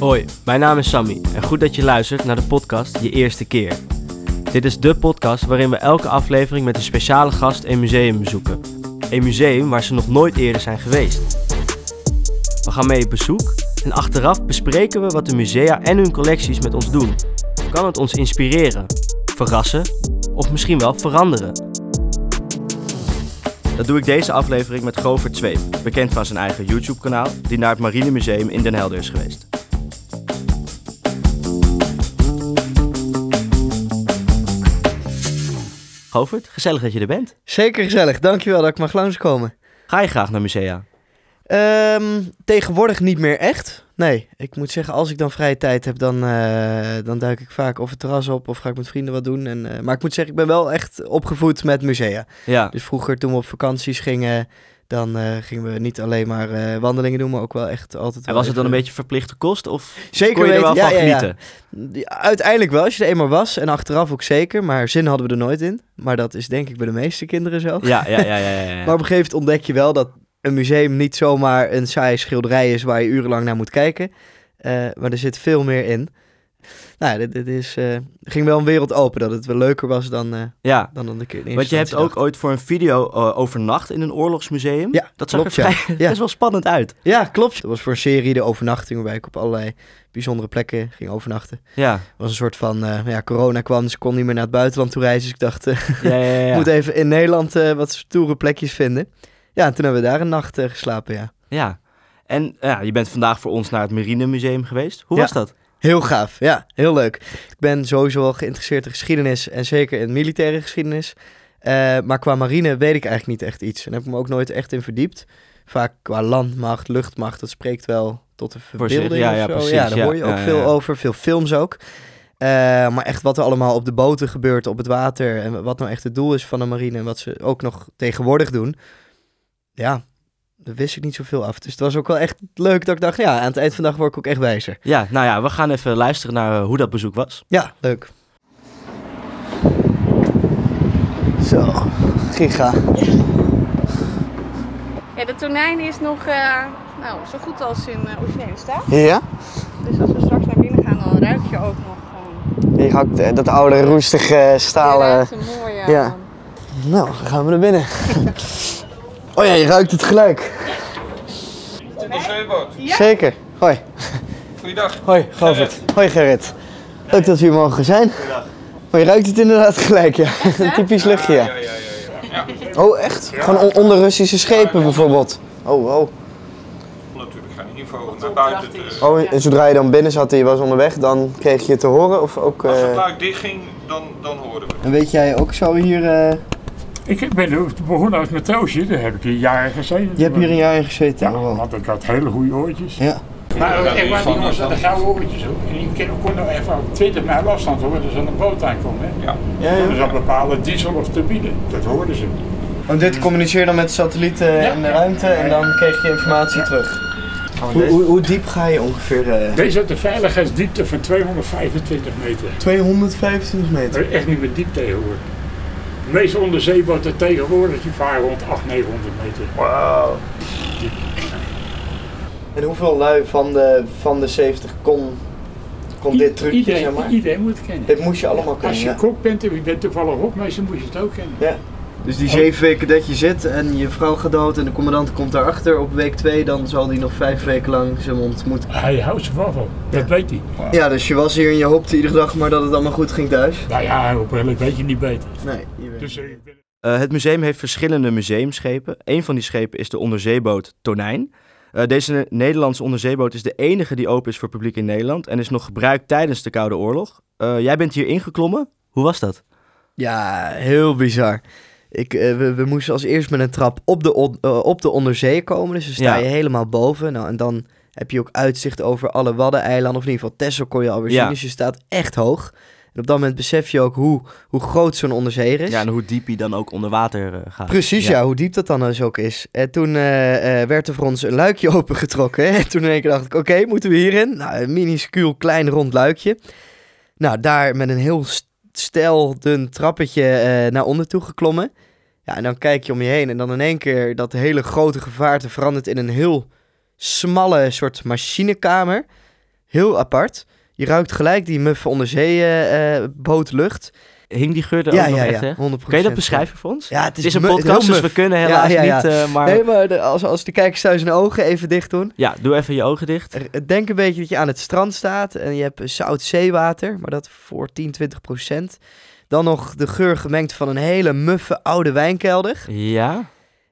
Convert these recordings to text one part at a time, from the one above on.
Hoi, mijn naam is Sammy en goed dat je luistert naar de podcast Je Eerste Keer. Dit is de podcast waarin we elke aflevering met een speciale gast een museum bezoeken. Een museum waar ze nog nooit eerder zijn geweest. We gaan mee op bezoek en achteraf bespreken we wat de musea en hun collecties met ons doen. Kan het ons inspireren, verrassen of misschien wel veranderen? Dat doe ik deze aflevering met Govert Zweep, bekend van zijn eigen YouTube-kanaal, die naar het Marine Museum in Den Helder is geweest. Govert, gezellig dat je er bent. Zeker gezellig, dankjewel dat ik mag langskomen. Ga je graag naar musea? Ehm tegenwoordig niet meer echt. Nee, ik moet zeggen, als ik dan vrije tijd heb, dan, eh, dan duik ik vaak of het terras op of ga ik met vrienden wat doen. En, eh, maar ik moet zeggen, ik ben wel echt opgevoed met musea. Ja. Dus vroeger toen we op vakanties gingen, dan eh, gingen we niet alleen maar eh, wandelingen doen, maar ook wel echt altijd En was het dan een beetje verplichte kost of Zeker kon je er wel weten, van ja, genieten? Ja, Uiteindelijk wel, als je er eenmaal was. En achteraf ook zeker. Maar zin hadden we er nooit in. Maar dat is denk ik bij de meeste kinderen zo. Ja, ja, ja, ja, ja, ja. Maar op een gegeven moment ontdek je wel dat een museum niet zomaar een saaie schilderij is waar je urenlang naar moet kijken. Eh, maar er zit veel meer in. Nou, dit, dit is, eh, ging wel een wereld open dat het wel leuker was dan, eh, ja. dan dan de keer. Want je hebt ook ooit voor een video eh, overnacht in een oorlogsmuseum. Ja, dat zag klopt, er ja. vrij, Ja. best wel spannend uit. Ja, klopt. Dat was voor een serie de overnachting waarbij ik op allerlei bijzondere plekken ging overnachten. Ja, Het was een soort van, ja, corona kwam, dus ik kon niet meer naar het buitenland toe reizen. Dus ik dacht, ja, ja, ja. ik moet even in Nederland wat stoere plekjes vinden. Ja, en toen hebben we daar een nacht geslapen, ja. Ja. En ja, je bent vandaag voor ons naar het Marine Museum geweest. Hoe Ja. was dat? Heel gaaf, ja, heel leuk. Ik ben sowieso wel geïnteresseerd in geschiedenis en zeker in militaire geschiedenis. Eh, maar qua marine weet ik eigenlijk niet echt iets. En heb ik me ook nooit echt in verdiept. Vaak qua landmacht, luchtmacht, dat spreekt wel tot de zich, verbeelding ja, ja, precies, ja, daar ja, hoor je ook veel over, veel films ook. Eh, maar echt wat er allemaal op de boten gebeurt, op het water... en wat nou echt het doel is van de marine... en wat ze ook nog tegenwoordig doen... ja, daar wist ik niet zoveel af. Dus het was ook wel echt leuk dat ik dacht... ja, aan het eind van de dag word ik ook echt wijzer. Ja, nou ja, we gaan even luisteren naar eh, hoe dat bezoek was. Ja, leuk. Zo, giga. Ja, de tonijn is nog eh, nou, zo goed als in uh, originele staat. Ja? Dus als we straks naar binnen gaan, dan ruik je ook nog gewoon. Je eh, dat oude roestige stalen... een mooie. ja. Nou, dan gaan we naar binnen. oh ja, je ruikt het gelijk. Zeker. Hoi. Goeiedag. Hoi, Govert. Hoi Gerrit. Leuk dat we hier mogen zijn. Maar je ruikt het inderdaad gelijk, ja. Een typisch luchtje, Ja, ja. ja, ja. ja. ja. Oh, echt? Gewoon on- onder Russische schepen bijvoorbeeld. Oh, oh. Natuurlijk geen info naar buiten. Oh, en zodra je dan binnen zat en je was onderweg, dan kreeg je het te horen? Of ook... Als het eh, luik dicht ging, dan, dan hoorden we. En weet jij ook zo hier... eh, Ik ben begonnen als matroosje, daar heb ik hier jaren gezeten. Je hebt hier een jaar in gezeten? Ja, want ik had hele goede oortjes. Ja. Maar Ja, ik was van- die jongens de gouden oortjes ook. En die kon- nou even op 20 mijl afstand horen, dus aan een boot aankomen. Hè. Ja. Ja, Dus ja. dat bepaalde diesel of turbine, dat hoorden ze. Want dit communiceer dan met satellieten Ja. in de ruimte en dan kreeg je informatie terug. Hoe, hoe, hoe diep ga je ongeveer? eh? Deze had de veiligheidsdiepte van 225 meter. 225 meter. Dat is echt niet meer diep tegenwoordig. De meeste onderzeeboten tegenwoordig die varen rond 800, 900 meter. Wauw. En hoeveel lui van de, van de 70 kon, kon dit trucje, iedereen, zeg maar? Iedereen moet het kennen. Dit moest je allemaal kunnen, Als je ja. kok bent en je bent toevallig hopmeester, moet je het ook kennen. ja. Dus die zeven weken dat je zit en je vrouw gaat dood en de commandant komt daarachter op week 2, dan zal die nog vijf weken lang zijn mond moeten. Hij houdt ze wel van, dat weet hij. Ja, dus je was hier en je hoopte iedere dag maar dat het allemaal goed ging thuis. Nou ja, op een weet je niet beter. Nee. Dus eh, Eh, het museum heeft verschillende museumschepen. Een van die schepen is de onderzeeboot Tonijn. Eh, deze Nederlandse onderzeeboot is de enige die open is voor publiek in Nederland en is nog gebruikt tijdens de Koude Oorlog. Eh, jij bent hier ingeklommen. Hoe was dat? Ja, heel bizar. Ik, we, we moesten als eerst met een trap op de, on- op de onderzee komen. Dus dan sta Ja. je helemaal boven. Nou, en dan heb je ook uitzicht over alle Waddeneilanden. Of in ieder geval Texel kon je alweer Ja. zien. Dus je staat echt hoog. En op dat moment besef je ook hoe, hoe groot zo'n onderzeeër is. Ja, en hoe diep hij dan ook onder water eh, gaat. Precies, ja. hoe diep dat dan dus ook is. En toen eh, eh, werd er voor ons een luikje opengetrokken. En toen in één keer dacht ik, oké, moeten we hierin? Nou, een minuscuul klein rond luikje. Nou, daar met een heel st- stijl dun trappetje naar onder toe geklommen. Ja, en dan kijk je om je heen en dan in één keer dat hele grote gevaarte verandert in een heel smalle soort machinekamer. Heel apart. Je ruikt gelijk die muffe onderzeebootlucht. Hing die geur er ja, ook nog ja, echt, ja, hè? 100%. Kun je dat beschrijven voor ons? Ja, het Het is, een podcast, dus we kunnen helaas niet, eh, maar... Nee, maar de- als, als de kijkers thuis hun ogen even dicht doen. Ja, doe even je ogen dicht. Denk een beetje dat je aan het strand staat en je hebt zout zeewater, maar dat voor 10, 20 procent. Dan nog de geur gemengd van een hele muffe oude wijnkelder. Ja.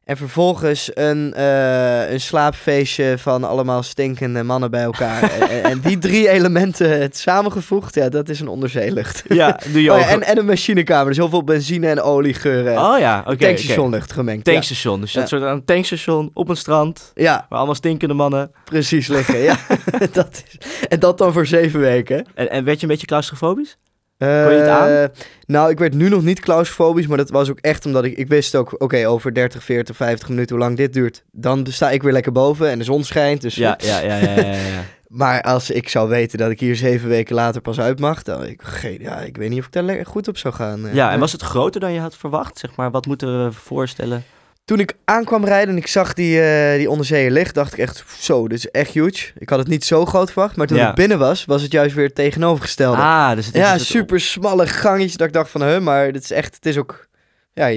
En vervolgens een, eh, een slaapfeestje van allemaal stinkende mannen bij elkaar. en, en die drie elementen het samengevoegd, ja, dat is een onderzeelucht. Ja, doe je Oh ja, en, en een machinekamer, dus heel veel benzine en oliegeuren. Oh ja, oké. oké. Tankstationlucht gemengd. ja. Tankstation. Dus Ja. dat soort een tankstation op een strand. Ja, Waar allemaal stinkende mannen. precies liggen. ja. dat is, en dat dan voor zeven weken. En, en werd je een beetje claustrofobisch? Kon je het aan? Nou, ik werd nu nog niet claustrofobisch, maar dat was ook echt omdat ik, ik wist ook, oké, over 30, 40, 50 minuten hoe lang dit duurt, dan sta ik weer lekker boven en de zon schijnt. Dus, Ja, ja, ja, ja, ja. ja. Maar als ik zou weten dat ik hier zeven weken later pas uit mag, dan ik, geen, ja, ik weet niet of ik daar le- goed op zou gaan. eh. ja, en was het groter dan je had verwacht? Zeg maar, wat moeten we voorstellen? Toen ik aankwam rijden en ik zag die, eh die onderzeeër licht, dacht ik echt, zo, dit is echt huge. Ik had het niet zo groot verwacht, maar toen Ja. ik binnen was, was het juist weer tegenovergestelde. Ah, dus het is ja, super smalle gangetje dat ik dacht van, hè, maar dit is echt, het is ook, ja,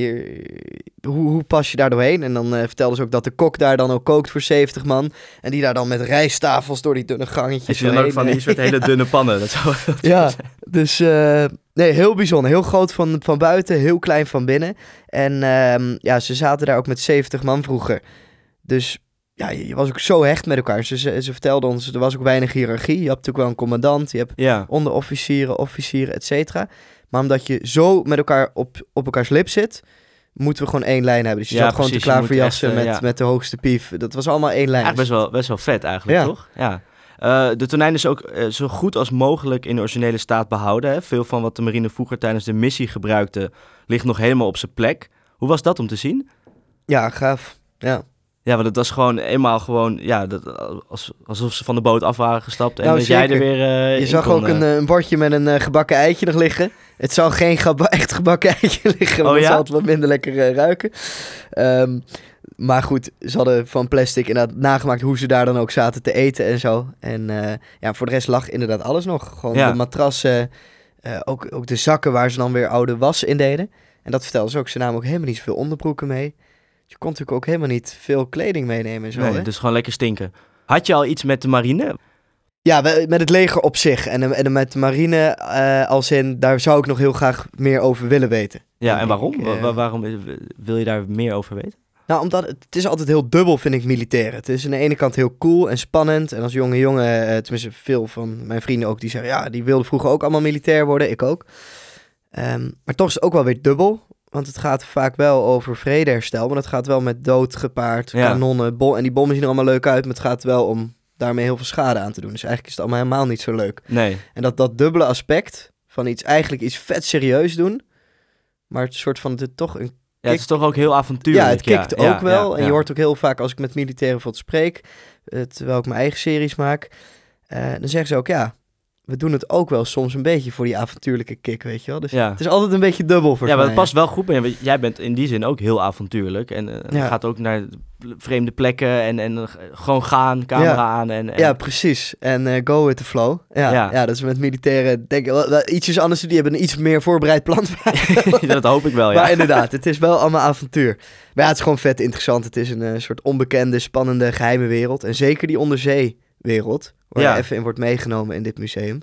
hoe, hoe pas je daar doorheen? En dan eh vertelden ze ook dat de kok daar dan ook kookt voor 70 man. En die daar dan met rijsttafels door die dunne gangetjes je ook van die eh, soort hele dunne pannen? Dat zou, ja, dus eh, nee, heel bijzonder. Heel groot van, van buiten, heel klein van binnen. En ehm, ja, ze zaten daar ook met 70 man vroeger. Dus ja, je je was ook zo hecht met elkaar. Ze, ze, ze vertelden ons, er was ook weinig hiërarchie. Je hebt natuurlijk wel een commandant, je hebt Ja. onderofficieren, officieren, et cetera. Maar omdat je zo met elkaar op, op elkaars lip zit, moeten we gewoon één lijn hebben. Dus je Ja, zat gewoon te klaverjassen moet echt, met, eh, ja. met de hoogste pief. Dat was allemaal één lijn. Eigenlijk best wel, best wel vet eigenlijk, Ja. toch? Ja. Eh, de tonijn is ook eh, zo goed als mogelijk in de originele staat behouden. Hè? Veel van wat de marine vroeger tijdens de missie gebruikte, ligt nog helemaal op zijn plek. Hoe was dat om te zien? Ja, gaaf. Ja. Ja, want het was gewoon eenmaal gewoon, ja, dat, als, alsof ze van de boot af waren gestapt en Nou, dat jij er weer eh, Je zag kon, ook een, eh. eh, een bordje met een gebakken eitje nog liggen. Het zou geen geba- echt gebakken eitje liggen, want Oh, ja? zou het wat minder lekker ruiken. Ehm, maar goed, ze hadden van plastic inderdaad nagemaakt hoe ze daar dan ook zaten te eten en zo. En ja, voor de rest lag inderdaad alles nog. Gewoon Ja. de matrassen, ook, ook de zakken waar ze dan weer oude was in deden. En dat vertelden ze ook. Ze namen ook helemaal niet zoveel onderbroeken mee. Je kon natuurlijk ook helemaal niet veel kleding meenemen en zo. Nee, hè? dus gewoon lekker stinken. Had je al iets met de marine? Ja, met het leger op zich en, en met de marine eh, als in, daar zou ik nog heel graag meer over willen weten. Ja, en waarom? ik, eh. wa- waarom eh, wil je daar meer over weten? Nou, omdat het, het is altijd heel dubbel, vind ik, militair. Het is aan de ene kant heel cool en spannend. En als jonge jongen, eh, tenminste veel van mijn vrienden ook, die zeggen... ja, die wilden vroeger ook allemaal militair worden, ik ook. Ehm, maar toch is het ook wel weer dubbel. Want het gaat vaak wel over vredeherstel. Maar het gaat wel met dood gepaard, Ja. kanonnen, bom. En die bommen zien er allemaal leuk uit, maar het gaat wel om daarmee heel veel schade aan te doen. Dus eigenlijk is het allemaal helemaal niet zo leuk. Nee. En dat, dat dubbele aspect van iets eigenlijk iets vet serieus doen... maar het soort van toch een Ja, het is toch ook heel avontuurlijk. ja, het kikt ja, ook wel. ja, en je hoort ook heel vaak als ik met militairen bijvoorbeeld spreek, terwijl ik mijn eigen series maak, eh, dan zeggen ze ook ja, we doen het ook wel soms een beetje voor die avontuurlijke kick, weet je wel. Dus Ja. het is altijd een beetje dubbel voor Ja, maar het past wel goed bij je. Jij bent in die zin ook heel avontuurlijk. En eh, Ja. gaat ook naar vreemde plekken en, en eh, gewoon gaan, camera Ja. aan. En, en Ja, precies. En eh, go with the flow. Ja, Ja. dat is met militairen denk ik ietsjes anders. Die hebben een iets meer voorbereid plan. dat hoop ik wel, ja. Maar inderdaad, het is wel allemaal avontuur. Maar ja, het is gewoon vet interessant. Het is een soort onbekende, spannende, geheime wereld. En zeker die onderzeewereld, waar Ja. je even in wordt meegenomen in dit museum.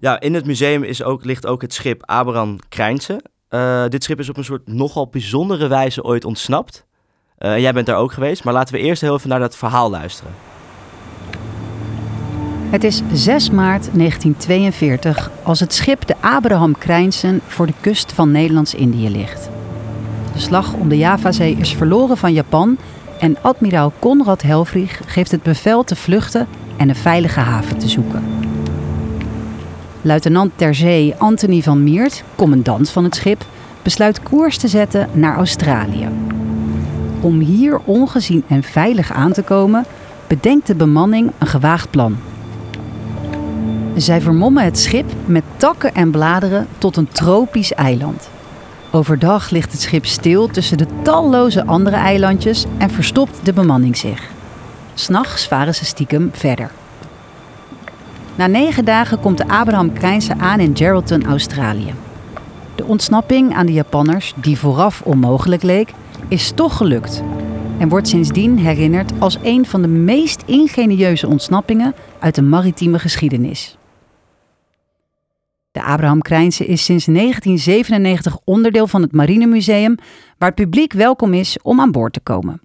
Ja, in het museum is ook, ligt ook het schip Abraham Krijnse. Eh, dit schip is op een soort nogal bijzondere wijze ooit ontsnapt. Eh, jij bent daar ook geweest, maar laten we eerst heel even naar dat verhaal luisteren. Het is 6 maart 1942 als het schip de Abraham Krijnsen voor de kust van Nederlands-Indië ligt. De slag om de Javazee is verloren van Japan en admiraal Konrad Helfrich geeft het bevel te vluchten en een veilige haven te zoeken. Luitenant ter zee Anthony van Miert, commandant van het schip, besluit koers te zetten naar Australië. Om hier ongezien en veilig aan te komen, bedenkt de bemanning een gewaagd plan. Zij vermommen het schip met takken en bladeren tot een tropisch eiland. Overdag ligt het schip stil tussen de talloze andere eilandjes en verstopt de bemanning zich. S'nachts varen ze stiekem verder. Na negen dagen komt de Abraham Krijnse aan in Geraldton, Australië. De ontsnapping aan de Japanners, die vooraf onmogelijk leek, is toch gelukt. En wordt sindsdien herinnerd als een van de meest ingenieuze ontsnappingen uit de maritieme geschiedenis. De Abraham Krijnse is sinds 1997 onderdeel van het Marinemuseum, waar het publiek welkom is om aan boord te komen.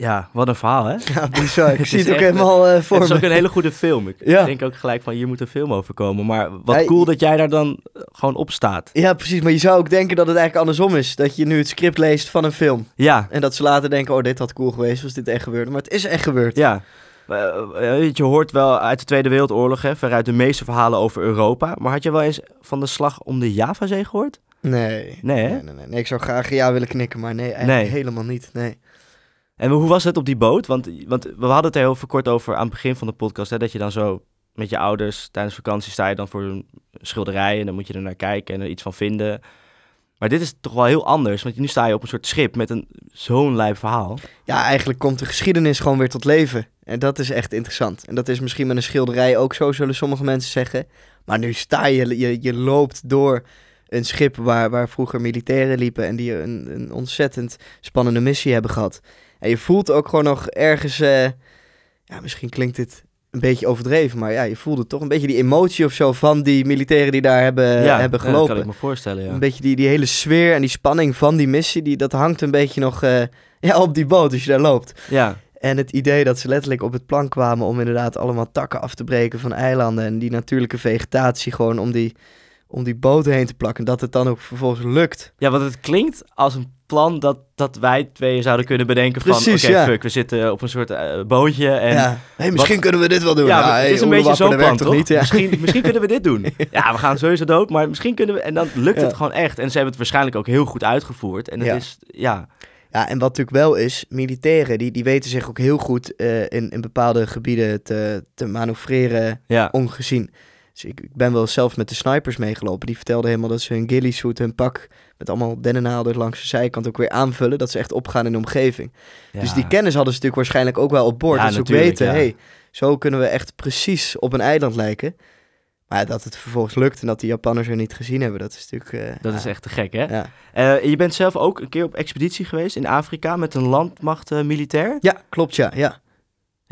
Ja, wat een verhaal, hè? Ja, bizar. Ik Het zie het ook echt- helemaal eh, voor Het is ook een hele goede film. Ik Ja. denk ook gelijk van, hier moet een film over komen. Maar wat Ja, cool dat jij daar dan eh, gewoon op staat. Ja, precies. Maar je zou ook denken dat het eigenlijk andersom is. Dat je nu het script leest van een film. Ja, En dat ze later denken, oh, dit had cool geweest, was dit echt gebeurd. Maar het is echt gebeurd. ja. Eh, je hoort wel uit de Tweede Wereldoorlog, hè, veruit de meeste verhalen over Europa. Maar had je wel eens van de slag om de Javazee gehoord? Nee. Nee, hè? Nee, nee, nee. Nee, ik zou graag ja willen knikken, maar nee, eigenlijk Nee. helemaal niet. Nee. En hoe was het op die boot? Want, want we hadden het er heel kort over aan het begin van de podcast. Hè, dat je dan zo met je ouders tijdens vakantie sta je dan voor een schilderij. En dan moet je er naar kijken en er iets van vinden. Maar dit is toch wel heel anders. Want nu sta je op een soort schip met een zo'n lijp verhaal. Ja, eigenlijk komt de geschiedenis gewoon weer tot leven. En dat is echt interessant. En dat is misschien met een schilderij ook zo, zullen sommige mensen zeggen. Maar nu sta je, je, je loopt door een schip waar, waar vroeger militairen liepen en die een, een ontzettend spannende missie hebben gehad. En je voelt ook gewoon nog ergens, eh, ja, misschien klinkt dit een beetje overdreven, maar ja, je voelde toch een beetje die emotie of zo van die militairen die daar hebben, hebben ja, dat gelopen. kan ik me voorstellen, ja. Een beetje die, die hele sfeer en die spanning van die missie, die, dat hangt een beetje nog eh, ja, op die boot als je daar loopt. Ja, En het idee dat ze letterlijk op het plan kwamen om inderdaad allemaal takken af te breken van eilanden en die natuurlijke vegetatie gewoon om die, om die boot heen te plakken. Dat het dan ook vervolgens lukt. ja, want het klinkt als een plan dat, dat wij tweeën zouden kunnen bedenken van... Precies, Oké, ja. fuck, we zitten op een soort eh, bootje en... ja. Hey, misschien wat- kunnen we dit wel doen. Ja, hey, het is een beetje zo'n dat plan, toch? niet? Misschien, misschien kunnen we dit doen. Ja, we gaan sowieso dood, maar misschien kunnen we... En dan lukt het gewoon echt. En ze hebben het waarschijnlijk ook heel goed uitgevoerd. En het Ja. is, ja... Ja, en wat natuurlijk wel is, militairen die, die weten zich ook heel goed eh, in, in bepaalde gebieden te, te manoeuvreren ongezien. Dus ik, ik ben wel zelf met de snipers meegelopen. Die vertelden helemaal dat ze hun ghillie suit, hun pak met allemaal dennennaalden langs de zijkant ook weer aanvullen. Dat ze echt opgaan in de omgeving. Dus die kennis hadden ze natuurlijk waarschijnlijk ook wel op boord. Ja, dat ze ook natuurlijk, weten, ja. hey, zo kunnen we echt precies op een eiland lijken. Maar dat het vervolgens lukt en dat die Japanners er niet gezien hebben, dat is natuurlijk... eh, Dat ja, is echt te gek, hè? Ja. Eh, je bent zelf ook een keer op expeditie geweest in Afrika met een landmacht eh, militair. ja, klopt, ja. ja.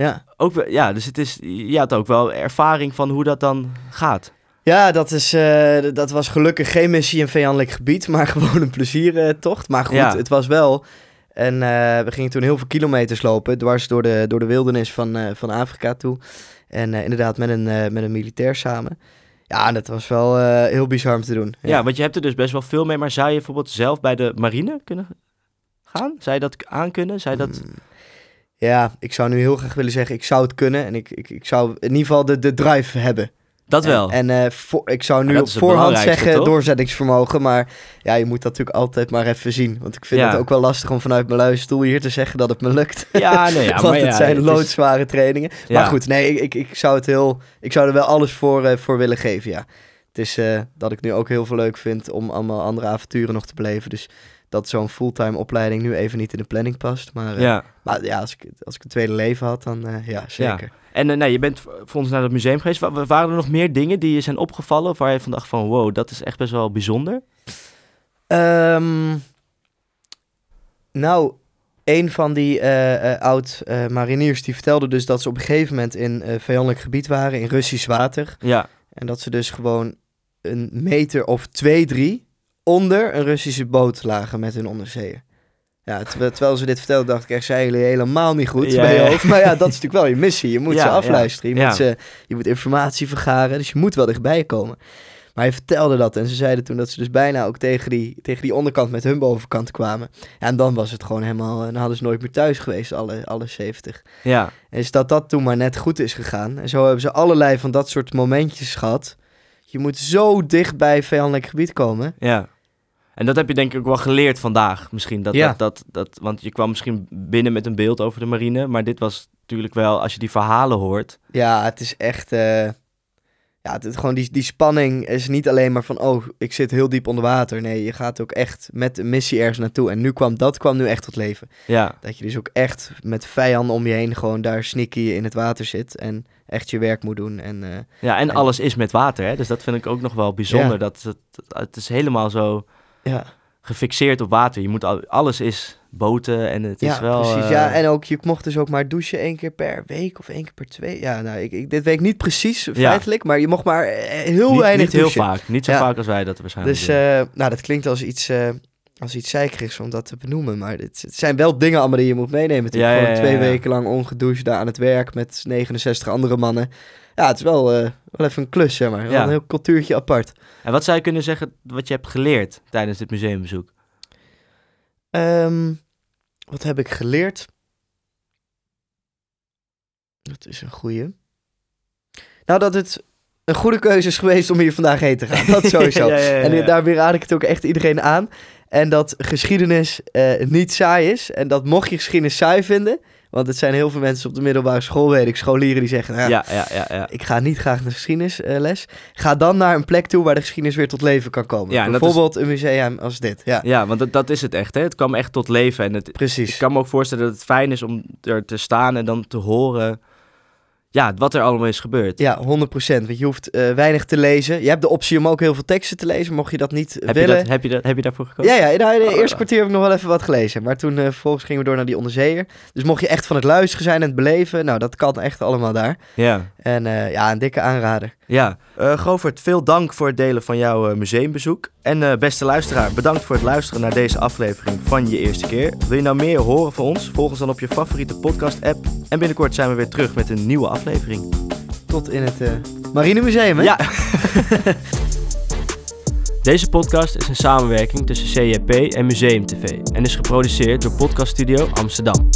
Ja, Ook, wel- ja, dus het is, je had ook wel ervaring van hoe dat dan gaat. ja dat, is, eh, dat was gelukkig geen missie in vijandelijk gebied, maar gewoon een pleziertocht. Maar goed, Ja. het was wel... En eh, we gingen toen heel veel kilometers lopen, dwars door de, door de wildernis van, eh, van Afrika toe. En inderdaad met een, met een militair samen. Ja, dat was wel heel bizar om te doen. Ja. want je hebt er dus best wel veel mee. Maar zou je bijvoorbeeld zelf bij de marine kunnen gaan? Zou je dat aankunnen? Zou je dat... Mm. Ja, ik zou nu heel graag willen zeggen, ik zou het kunnen. En ik, ik, ik zou in ieder geval de, de drive hebben. Dat wel. En, en eh, voor, ik zou nu op voorhand zeggen toch? doorzettingsvermogen. Maar ja, je moet dat natuurlijk altijd maar even zien. Want ik vind Ja. het ook wel lastig om vanuit mijn luie stoel hier te zeggen dat het me lukt. ja, nee, ja, Want maar het ja, zijn loodzware trainingen. Maar goed, nee, ik, ik, ik zou het heel... Ik zou er wel alles voor, eh, voor willen geven, ja. Het is eh, dat ik nu ook heel veel leuk vind om allemaal andere avonturen nog te beleven. Dus dat zo'n fulltime opleiding nu even niet in de planning past. Maar eh, Ja. maar ja, als ik, als ik een tweede leven had, dan eh, ja, zeker. En nee, je bent voor ons naar het museum geweest. Wa- Waren er nog meer dingen die je zijn opgevallen... of waar je van dacht van... wow, dat is echt best wel bijzonder? Ehm, nou, een van die oud-mariniers die vertelde dus dat ze op een gegeven moment in vijandelijk gebied waren, in Russisch water. Ja, En dat ze dus gewoon een meter of twee, drie onder een Russische boot lagen met hun onderzeeër. Ja, terwijl, terwijl ze dit vertelden, dacht ik echt, zijn jullie helemaal niet goed Ja, bij je hoofd. Maar ja, dat is natuurlijk wel je missie. Je moet Ja, ze afluisteren. Je, Ja. moet ze, je moet informatie vergaren. Dus je moet wel dichtbij komen. Maar hij vertelde dat en ze zeiden toen dat ze dus bijna ook tegen die, tegen die onderkant met hun bovenkant kwamen. Ja, en dan was het gewoon helemaal, dan hadden ze nooit meer thuis geweest, alle, alle 70. ja. En is dat dat toen maar net goed is gegaan. En zo hebben ze allerlei van dat soort momentjes gehad. Je moet zo dicht bij vijandelijk gebied komen. Ja. En dat heb je denk ik ook wel geleerd vandaag misschien. Dat, Ja. dat, dat, dat, want je kwam misschien binnen met een beeld over de marine. Maar dit was natuurlijk wel, als je die verhalen hoort. Ja, het is echt... eh, ja, het, gewoon die, die spanning is niet alleen maar van, oh, ik zit heel diep onder water. Nee, je gaat ook echt met een missie ergens naartoe. En nu kwam dat kwam nu echt tot leven. Ja, Dat je dus ook echt met vijanden om je heen gewoon daar sneaky in het water zit. En echt je werk moet doen. En eh, ja en En- alles is met water, hè? Dus dat vind ik ook nog wel bijzonder. Ja. Dat het, het is helemaal zo ja, gefixeerd op water. Je moet al, alles is boten en het ja is wel... precies. eh, Ja, en ook, je mocht dus ook maar douchen één keer per week of één keer per twee. Ja, nou, ik, ik, dit weet ik niet precies feitelijk. Maar je mocht maar eh, heel niet, weinig niet heel vaak. Niet zo Ja. vaak als wij dat waarschijnlijk Dus eh, nou, dat klinkt als iets, eh als iets zeikerigs om dat te benoemen. Maar het, het zijn wel dingen allemaal die je moet meenemen. Ja, Gewoon ja, twee weken lang ongedoucht daar aan het werk met 69 andere mannen. Ja, het is wel, eh, wel even een klus, zeg maar. Wel. Een heel cultuurtje apart. En wat zou je kunnen zeggen wat je hebt geleerd tijdens dit museumbezoek? Ehm, wat heb ik geleerd? Dat is een goeie. Nou, dat het een goede keuze is geweest om hier vandaag heen te gaan. Dat sowieso. Ja, ja, ja, En daarmee raad ik het ook echt iedereen aan. En dat geschiedenis eh, niet saai is. En dat mocht je geschiedenis saai vinden. Want het zijn heel veel mensen op de middelbare school, weet ik, scholieren die zeggen... Nou, Ja, ja, ja, ja. Ik ga niet graag naar geschiedenisles. Ga dan naar een plek toe waar de geschiedenis weer tot leven kan komen. Ja, is- Bijvoorbeeld een museum als dit. Ja, Ja, want dat, dat is het echt, hè? Het kwam echt tot leven en het, precies. Ik kan me ook voorstellen dat het fijn is om er te staan en dan te horen ja, wat er allemaal is gebeurd. Ja, 100%. Want je hoeft eh, weinig te lezen. Je hebt de optie om ook heel veel teksten te lezen, mocht je dat niet heb, je willen. dat, heb, je dat, heb je daarvoor gekozen? Ja, ja, nou, in de Oh, eerste kwartier heb ik nog wel even wat gelezen. Maar toen eh, vervolgens gingen we door naar die onderzeeër. Dus mocht je echt van het luisteren zijn en het beleven, nou, dat kan echt allemaal daar. Ja, En eh, ja, een dikke aanrader. ja. Govert, veel dank voor het delen van jouw museumbezoek. En beste luisteraar, bedankt voor het luisteren naar deze aflevering van Je Eerste Keer. Wil je nou meer horen van ons? Volg ons dan op je favoriete podcast-app. En binnenkort zijn we weer terug met een nieuwe aflevering. Tot in het eh Marinemuseum, hè? Ja. Deze podcast is een samenwerking tussen CJP en Museum TV en is geproduceerd door Podcast Studio Amsterdam.